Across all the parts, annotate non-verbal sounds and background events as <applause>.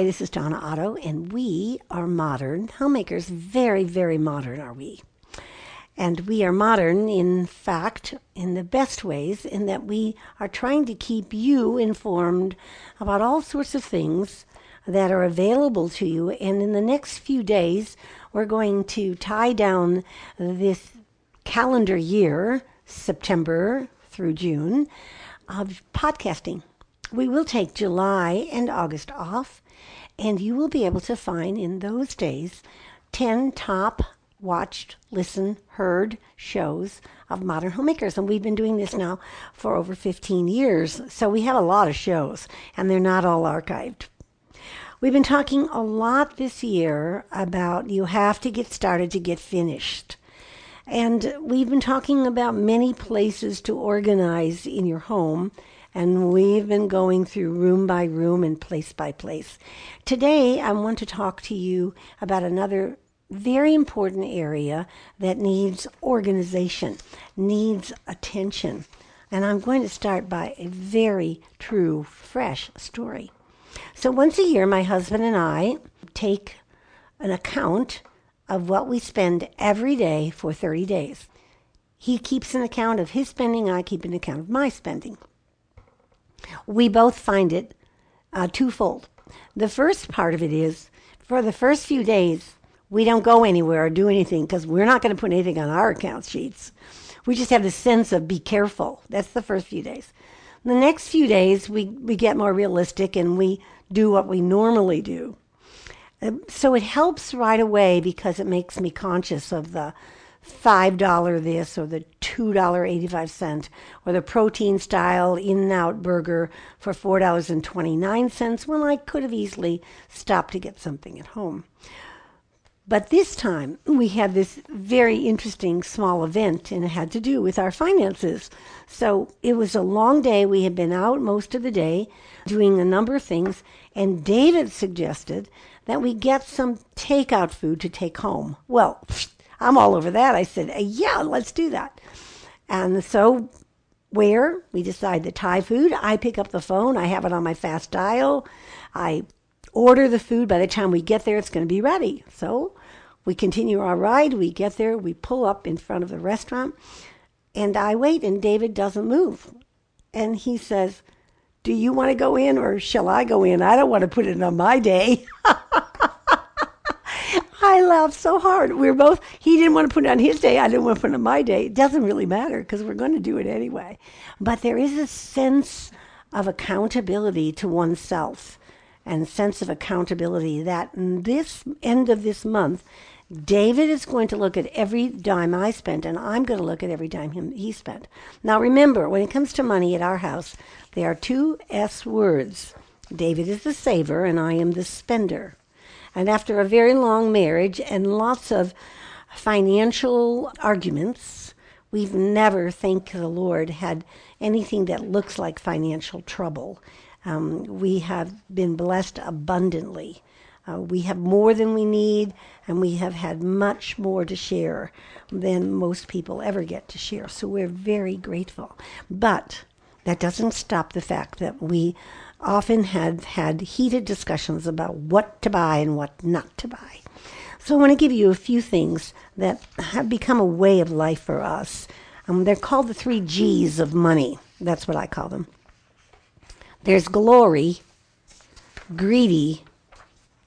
Hi, this is Donna Otto, and we are modern homemakers. Very, very modern are we. And we are modern, in fact, in the best ways, in that we are trying to keep you informed about all sorts of things that are available to you. And in the next few days, we're going to tie down this calendar year, September through June, of podcasting. We will take July and August off, and you will be able to find in those days 10 top watched, listened, heard shows of modern homemakers. And we've been doing this now for over 15 years. So we have a lot of shows, and they're not all archived. We've been talking a lot this year about you have to get started to get finished. And we've been talking about many places to organize in your home and we've been going through room by room and place by place. Today, I want to talk to you about another very important area that needs organization, needs attention. And I'm going to start by a very true, fresh story. So, once a year, my husband and I take an account of what we spend every day for 30 days. He keeps an account of his spending, I keep an account of my spending we both find it uh, twofold. The first part of it is for the first few days, we don't go anywhere or do anything because we're not going to put anything on our account sheets. We just have the sense of be careful. That's the first few days. The next few days, we, we get more realistic and we do what we normally do. Um, so it helps right away because it makes me conscious of the $5 this or the $2.85 or the protein style In-N-Out burger for $4.29 when I could have easily stopped to get something at home. But this time we had this very interesting small event and it had to do with our finances. So it was a long day. We had been out most of the day doing a number of things and David suggested that we get some takeout food to take home. Well, I'm all over that. I said, yeah, let's do that. And so where we decide the Thai food, I pick up the phone. I have it on my fast dial. I order the food. By the time we get there, it's going to be ready. So we continue our ride. We get there. We pull up in front of the restaurant. And I wait, and David doesn't move. And he says, Do you want to go in or shall I go in? I don't want to put it on my day. <laughs> I laughed so hard. We are both, he didn't want to put it on his day. I didn't want to put it on my day. It doesn't really matter because we're going to do it anyway. But there is a sense of accountability to oneself and sense of accountability that this end of this month, David is going to look at every dime I spent, and I'm going to look at every dime him, he spent. Now, remember, when it comes to money at our house, there are two S words. David is the saver, and I am the spender. And after a very long marriage and lots of financial arguments, we've never, thank the Lord, had anything that looks like financial trouble. Um, we have been blessed abundantly. Uh, we have more than we need, and we have had much more to share than most people ever get to share. So we're very grateful. But that doesn't stop the fact that we often have had heated discussions about what to buy and what not to buy. So I want to give you a few things that have become a way of life for us. Um, they're called the three G's of money. That's what I call them. There's glory, greedy,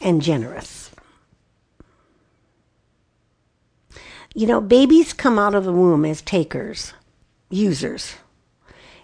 and generous. You know, babies come out of the womb as takers, users.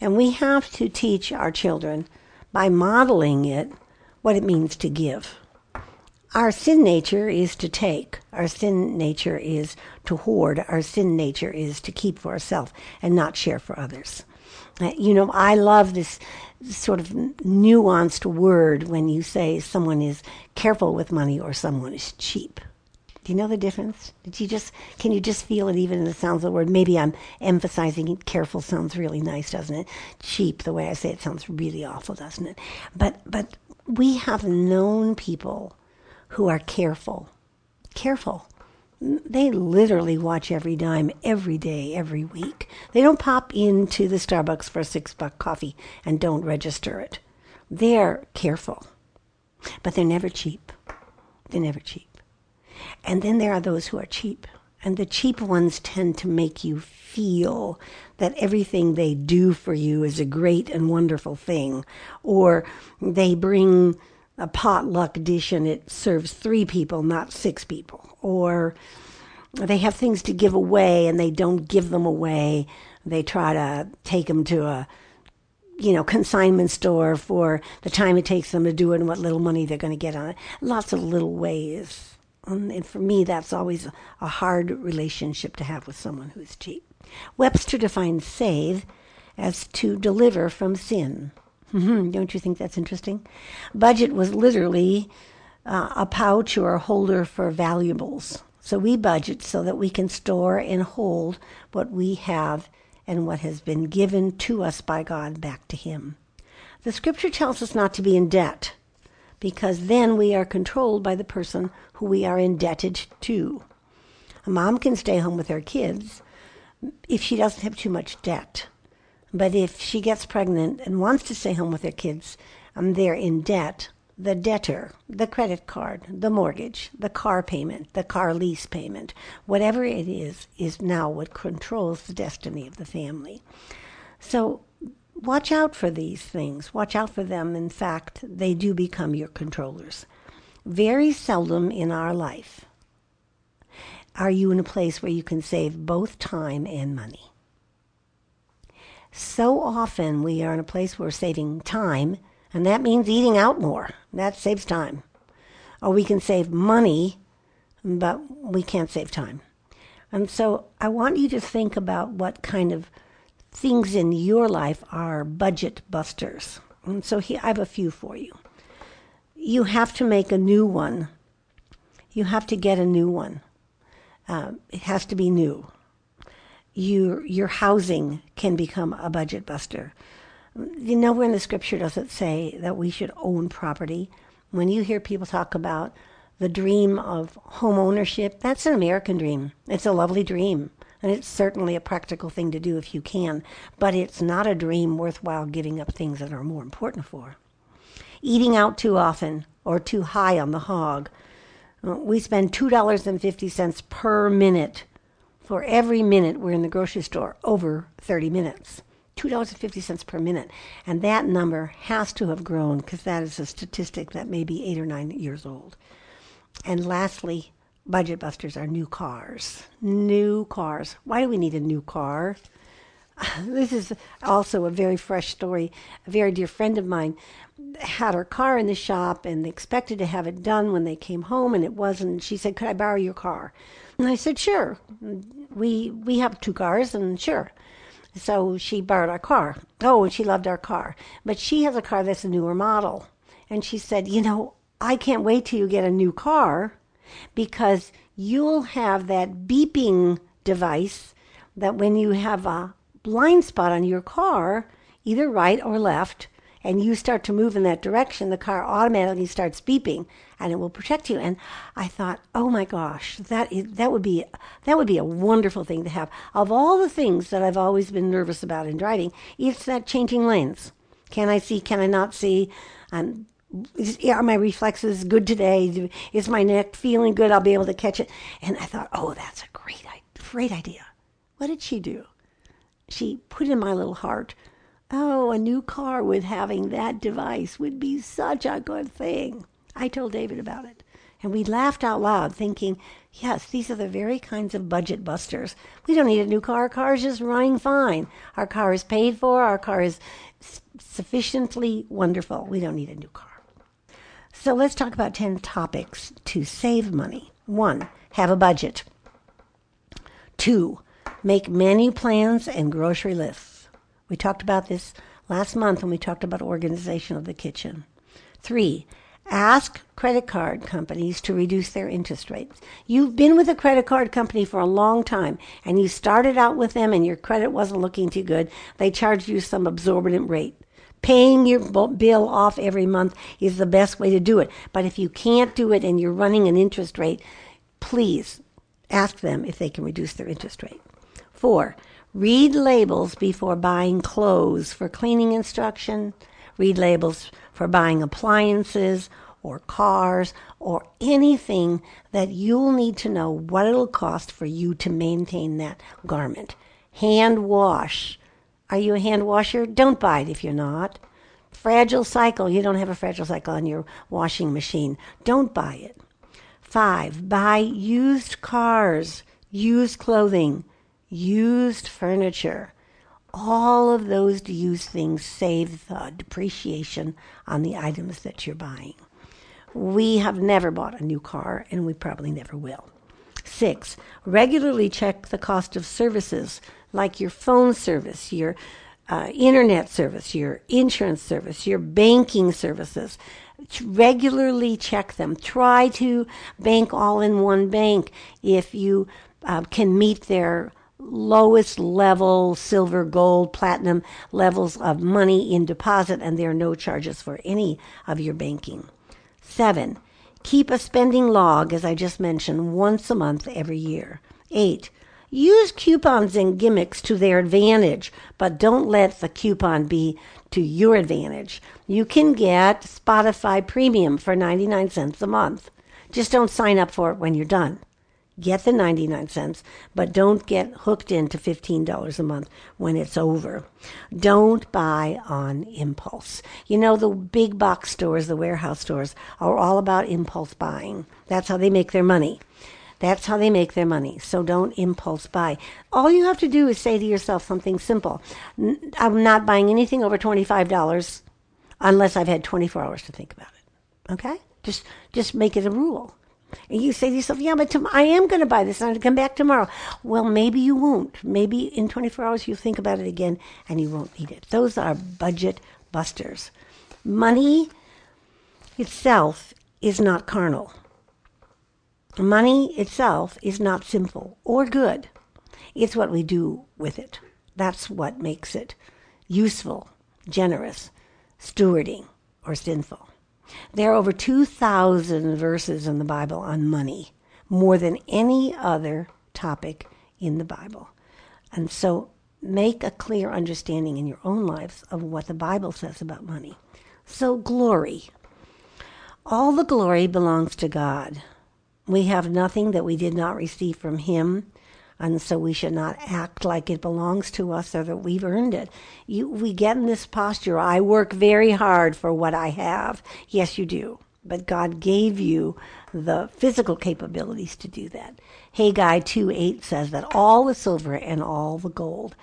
And we have to teach our children by modeling it what it means to give. Our sin nature is to take. Our sin nature is to hoard. Our sin nature is to keep for ourselves and not share for others. Uh, you know, I love this sort of nuanced word when you say someone is careful with money or someone is cheap. Do you know the difference? Did you just can you just feel it even in the sounds of the word? Maybe I'm emphasizing it. Careful sounds really nice, doesn't it? Cheap, the way I say it sounds really awful, doesn't it? But but we have known people who are careful. Careful. They literally watch every dime every day, every week. They don't pop into the Starbucks for a six buck coffee and don't register it. They're careful. but they're never cheap. They're never cheap. And then there are those who are cheap. And the cheap ones tend to make you feel that everything they do for you is a great and wonderful thing. Or they bring a potluck dish and it serves three people, not six people. Or they have things to give away and they don't give them away. They try to take them to a you know, consignment store for the time it takes them to do it and what little money they're going to get on it. Lots of little ways. And for me, that's always a hard relationship to have with someone who's cheap. Webster defines save as to deliver from sin. Mm-hmm. Don't you think that's interesting? Budget was literally uh, a pouch or a holder for valuables. So we budget so that we can store and hold what we have and what has been given to us by God back to Him. The scripture tells us not to be in debt because then we are controlled by the person who we are indebted to. A mom can stay home with her kids if she doesn't have too much debt. But if she gets pregnant and wants to stay home with her kids, and they're in debt, the debtor, the credit card, the mortgage, the car payment, the car lease payment, whatever it is, is now what controls the destiny of the family. So watch out for these things. Watch out for them. In fact, they do become your controllers. Very seldom in our life are you in a place where you can save both time and money. So often we are in a place where we're saving time and that means eating out more. That saves time. Or we can save money, but we can't save time. And so I want you to think about what kind of things in your life are budget busters. And so here, I have a few for you. You have to make a new one. You have to get a new one. Uh, it has to be new. Your your housing can become a budget buster. You know, where in the scripture does it say that we should own property? When you hear people talk about the dream of home ownership, that's an American dream. It's a lovely dream. And it's certainly a practical thing to do if you can, but it's not a dream worthwhile giving up things that are more important for. Eating out too often or too high on the hog. Uh, we spend $2.50 per minute for every minute we're in the grocery store over 30 minutes. $2.50 per minute. And that number has to have grown because that is a statistic that may be eight or nine years old. And lastly, budget busters are new cars. New cars. Why do we need a new car? <laughs> This is also a very fresh story. A very dear friend of mine had her car in the shop and expected to have it done when they came home, and it wasn't. She said, "Could I borrow your car?" And I said, "Sure." We we have two cars, and sure. So she borrowed our car. Oh, and she loved our car. But she has a car that's a newer model. And she said, You know, I can't wait till you get a new car because you'll have that beeping device that when you have a blind spot on your car, either right or left, and you start to move in that direction, the car automatically starts beeping and it will protect you. And I thought, oh my gosh, that is, that would be that would be a wonderful thing to have. Of all the things that I've always been nervous about in driving, it's that changing lanes. Can I see? Can I not see? Um, is, are my reflexes good today? Is my neck feeling good? I'll be able to catch it. And I thought, oh, that's a great, great idea. What did she do? She put in my little heart Oh, a new car with having that device would be such a good thing. I told David about it. And we laughed out loud, thinking, yes, these are the very kinds of budget busters. We don't need a new car. Our car is just running fine. Our car is paid for. Our car is sufficiently wonderful. We don't need a new car. So let's talk about 10 topics to save money. One, have a budget. Two, make menu plans and grocery lists. We talked about this last month when we talked about organization of the kitchen. Three, ask credit card companies to reduce their interest rates. You've been with a credit card company for a long time and you started out with them and your credit wasn't looking too good. They charged you some absorbent rate. Paying your bill off every month is the best way to do it. But if you can't do it and you're running an interest rate, please ask them if they can reduce their interest rate. Four, Read labels before buying clothes for cleaning instruction. Read labels for buying appliances or cars or anything that you'll need to know what it'll cost for you to maintain that garment. Hand wash. Are you a hand washer? Don't buy it if you're not. Fragile cycle. You don't have a fragile cycle on your washing machine. Don't buy it. Five, buy used cars, used clothing, used furniture. All of those used things save the depreciation on the items that you're buying. We have never bought a new car, and we probably never will. Six, regularly check the cost of services like your phone service, your uh, internet service, your insurance service, your banking services. Regularly check them. Try to bank all in one bank if you uh, can meet their lowest level silver, gold, platinum levels of money in deposit, and there are no charges for any of your banking. Seven, keep a spending log, as I just mentioned, once a month every year. Eight, use coupons and gimmicks to their advantage, but don't let the coupon be to your advantage. You can get Spotify Premium for 99 cents a month. Just don't sign up for it when you're done get the 99 cents, but don't get hooked into $15 a month when it's over. Don't buy on impulse. You know, the big box stores, the warehouse stores, are all about impulse buying. That's how they make their money. That's how they make their money. So don't impulse buy. All you have to do is say to yourself something simple I'm not buying anything over $25 unless I've had 24 hours to think about it. Okay? Just, just make it a rule. And you say to yourself, yeah, but tom- I am going to buy this. I'm going to come back tomorrow. Well, maybe you won't. Maybe in 24 hours you'll think about it again and you won't need it. Those are budget busters. Money itself is not carnal. Money itself is not simple or good. It's what we do with it. That's what makes it useful, generous, stewarding, or sinful. There are over 2,000 verses in the Bible on money, more than any other topic in the Bible. And so make a clear understanding in your own lives of what the Bible says about money. So, glory. All the glory belongs to God. We have nothing that we did not receive from Him. And so we should not act like it belongs to us or that we've earned it. You, we get in this posture I work very hard for what I have. Yes, you do. But God gave you the physical capabilities to do that. Haggai 2 8 says that all the silver and all the gold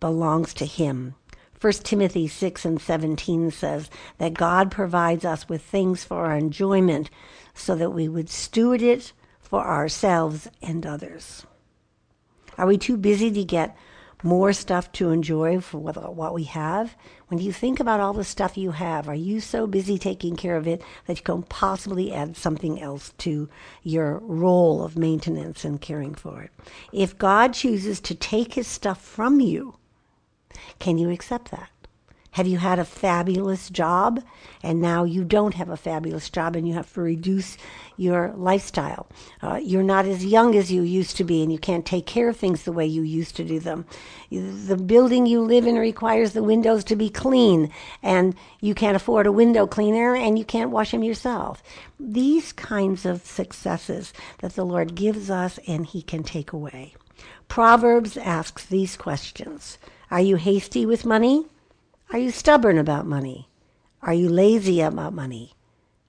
belongs to Him. 1 Timothy 6 and 17 says that God provides us with things for our enjoyment so that we would steward it for ourselves and others. Are we too busy to get more stuff to enjoy for what, we have? When you think about all the stuff you have, are you so busy taking care of it that you can't possibly add something else to your role of maintenance and caring for it? If God chooses to take his stuff from you, can you accept that? Have you had a fabulous job and now you don't have a fabulous job and you have to reduce your lifestyle? Uh, you're not as young as you used to be and you can't take care of things the way you used to do them. The building you live in requires the windows to be clean and you can't afford a window cleaner and you can't wash them yourself. These kinds of successes that the Lord gives us and He can take away. Proverbs asks these questions Are you hasty with money? Are you stubborn about money? Are you lazy about money?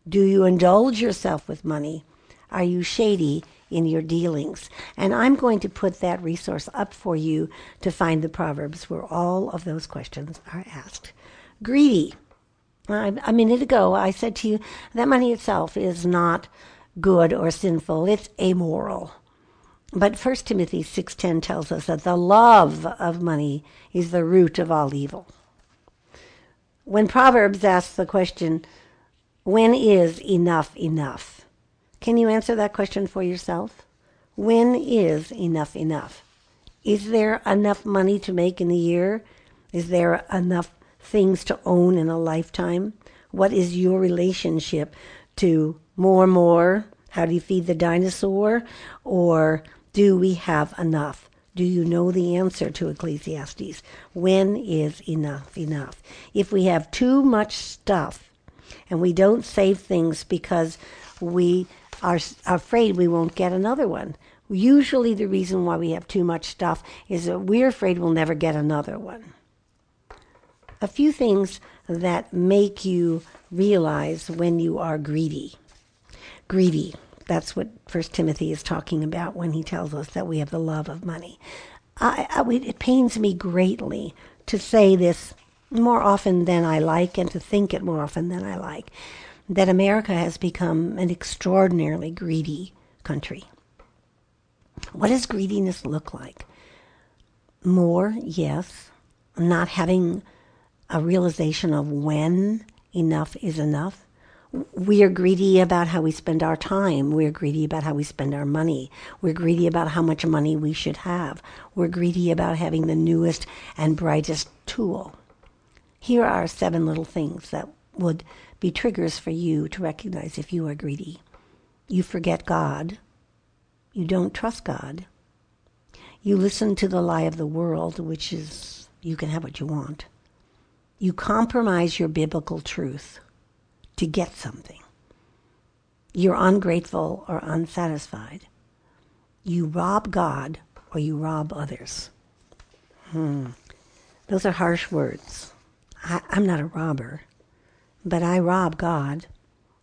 Do you indulge yourself with money? Are you shady in your dealings? And I'm going to put that resource up for you to find the Proverbs where all of those questions are asked. Greedy. A minute ago, I said to you that money itself is not good or sinful, it's amoral. But 1 Timothy 6:10 tells us that the love of money is the root of all evil when Proverbs asks the question, when is enough enough? Can you answer that question for yourself? When is enough enough? Is there enough money to make in a year? Is there enough things to own in a lifetime? What is your relationship to more, more? How do you feed the dinosaur? Or do we have enough? Do you know the answer to Ecclesiastes? When is enough enough? If we have too much stuff, And we don't save things because we are afraid we won't get another one. Usually, the reason why we have too much stuff is that we're afraid we'll never get another one. A few things that make you realize when you are greedy. Greedy. That's what First Timothy is talking about when he tells us that we have the love of money. I, I, it pains me greatly to say this more often than I like and to think it more often than I like that America has become an extraordinarily greedy country. What does greediness look like? More, yes. Not having a realization of when enough is enough. We are greedy about how we spend our time. We're greedy about how we spend our money. We're greedy about how much money we should have. We're greedy about having the newest and brightest tool. Here are seven little things that would be triggers for you to recognize if you are greedy. You forget God. You don't trust God. You listen to the lie of the world, which is you can have what you want. You compromise your biblical truth to get something. You're ungrateful or unsatisfied. You rob God or you rob others. Hmm. Those are harsh words. I, I'm not a robber, but I rob God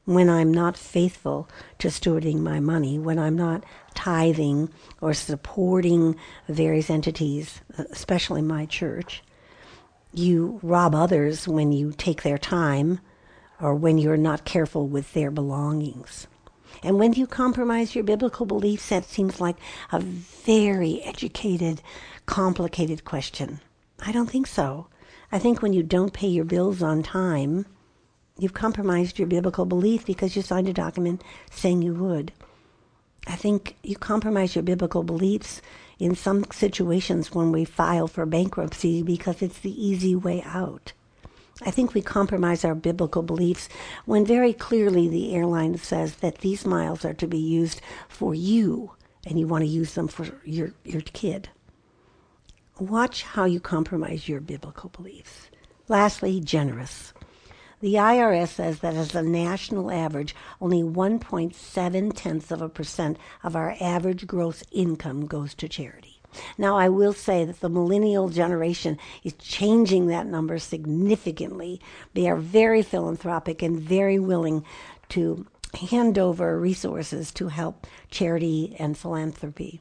when I'm not faithful to stewarding my money, when I'm not tithing or supporting various entities, especially my church. You rob others when you take their time or when you're not careful with their belongings. And when you compromise your biblical beliefs, that seems like a very educated, complicated question. I don't think so. I think when you don't pay your bills on time, you've compromised your biblical belief because you signed a document saying you would. I think you compromise your biblical beliefs in some situations when we file for bankruptcy because it's the easy way out. I think we compromise our biblical beliefs when very clearly the airline says that these miles are to be used for you and you want to use them for your, your kid. Watch how you compromise your biblical beliefs. Lastly, generous. The IRS says that as a national average, only 1.7 tenths of a percent of our average gross income goes to charity. Now, I will say that the millennial generation is changing that number significantly. They are very philanthropic and very willing to hand over resources to help charity and philanthropy.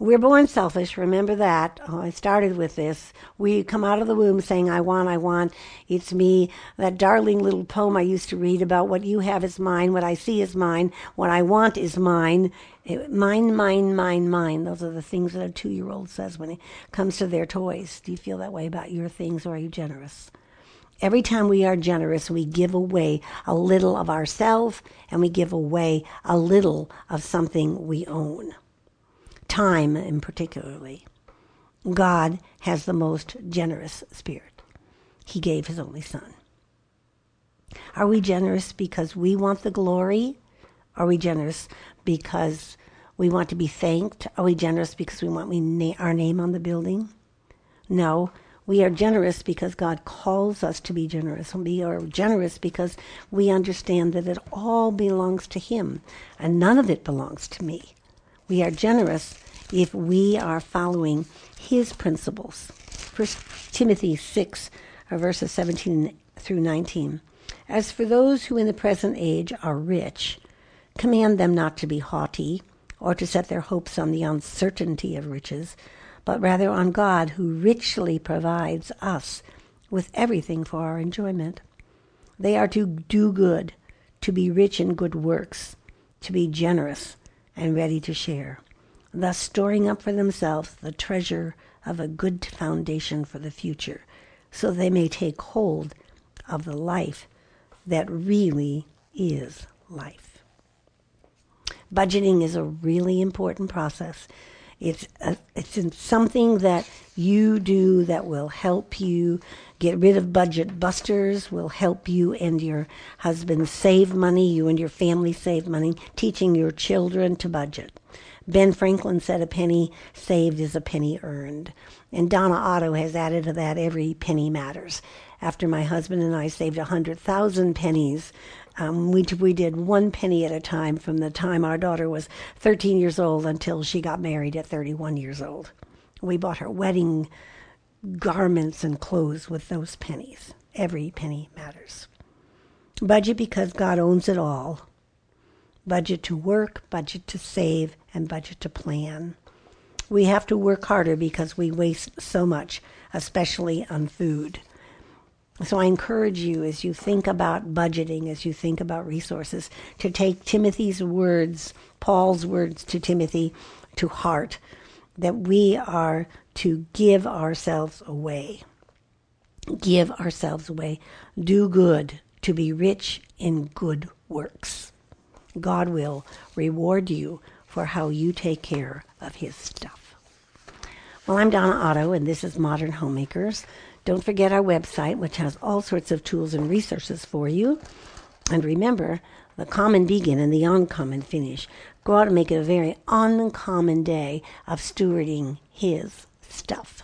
We're born selfish, remember that. Oh, I started with this. We come out of the womb saying, I want, I want, it's me. That darling little poem I used to read about what you have is mine, what I see is mine, what I want is mine. It, mine, mine, mine, mine. Those are the things that a two year old says when it comes to their toys. Do you feel that way about your things or are you generous? Every time we are generous, we give away a little of ourselves and we give away a little of something we own time in particularly. God has the most generous spirit. He gave his only son. Are we generous because we want the glory? Are we generous because we want to be thanked? Are we generous because we want we na- our name on the building? No, we are generous because God calls us to be generous. We are generous because we understand that it all belongs to Him and none of it belongs to me. We are generous if we are following his principles. First Timothy 6, uh, verses 17 through 19. As for those who in the present age are rich, command them not to be haughty or to set their hopes on the uncertainty of riches, but rather on God who richly provides us with everything for our enjoyment. They are to do good, to be rich in good works, to be generous and ready to share, thus storing up for themselves the treasure of a good foundation for the future, so they may take hold of the life that really is life. Budgeting is a really important process. It's a, it's something that you do that will help you get rid of budget busters, will help you and your husband save money, you and your family save money, teaching your children to budget. Ben Franklin said a penny saved is a penny earned. And Donna Otto has added to that every penny matters. after my husband and I saved a hundred thousand pennies. Um, we we did one penny at a time from the time our daughter was 13 years old until she got married at 31 years old. We bought her wedding garments and clothes with those pennies. Every penny matters. Budget because God owns it all. Budget to work, budget to save, and budget to plan. We have to work harder because we waste so much, especially on food. So I encourage you as you think about budgeting, as you think about resources, to take Timothy's words, Paul's words to Timothy, to heart, that we are to give ourselves away. Give ourselves away. Do good to be rich in good works. God will reward you for how you take care of his stuff. Well, I'm Donna Otto, and this is Modern Homemakers. Don't forget our website, which has all sorts of tools and resources for you. And remember, the common begin and the uncommon finish. Go out and make it a very uncommon day of stewarding His stuff.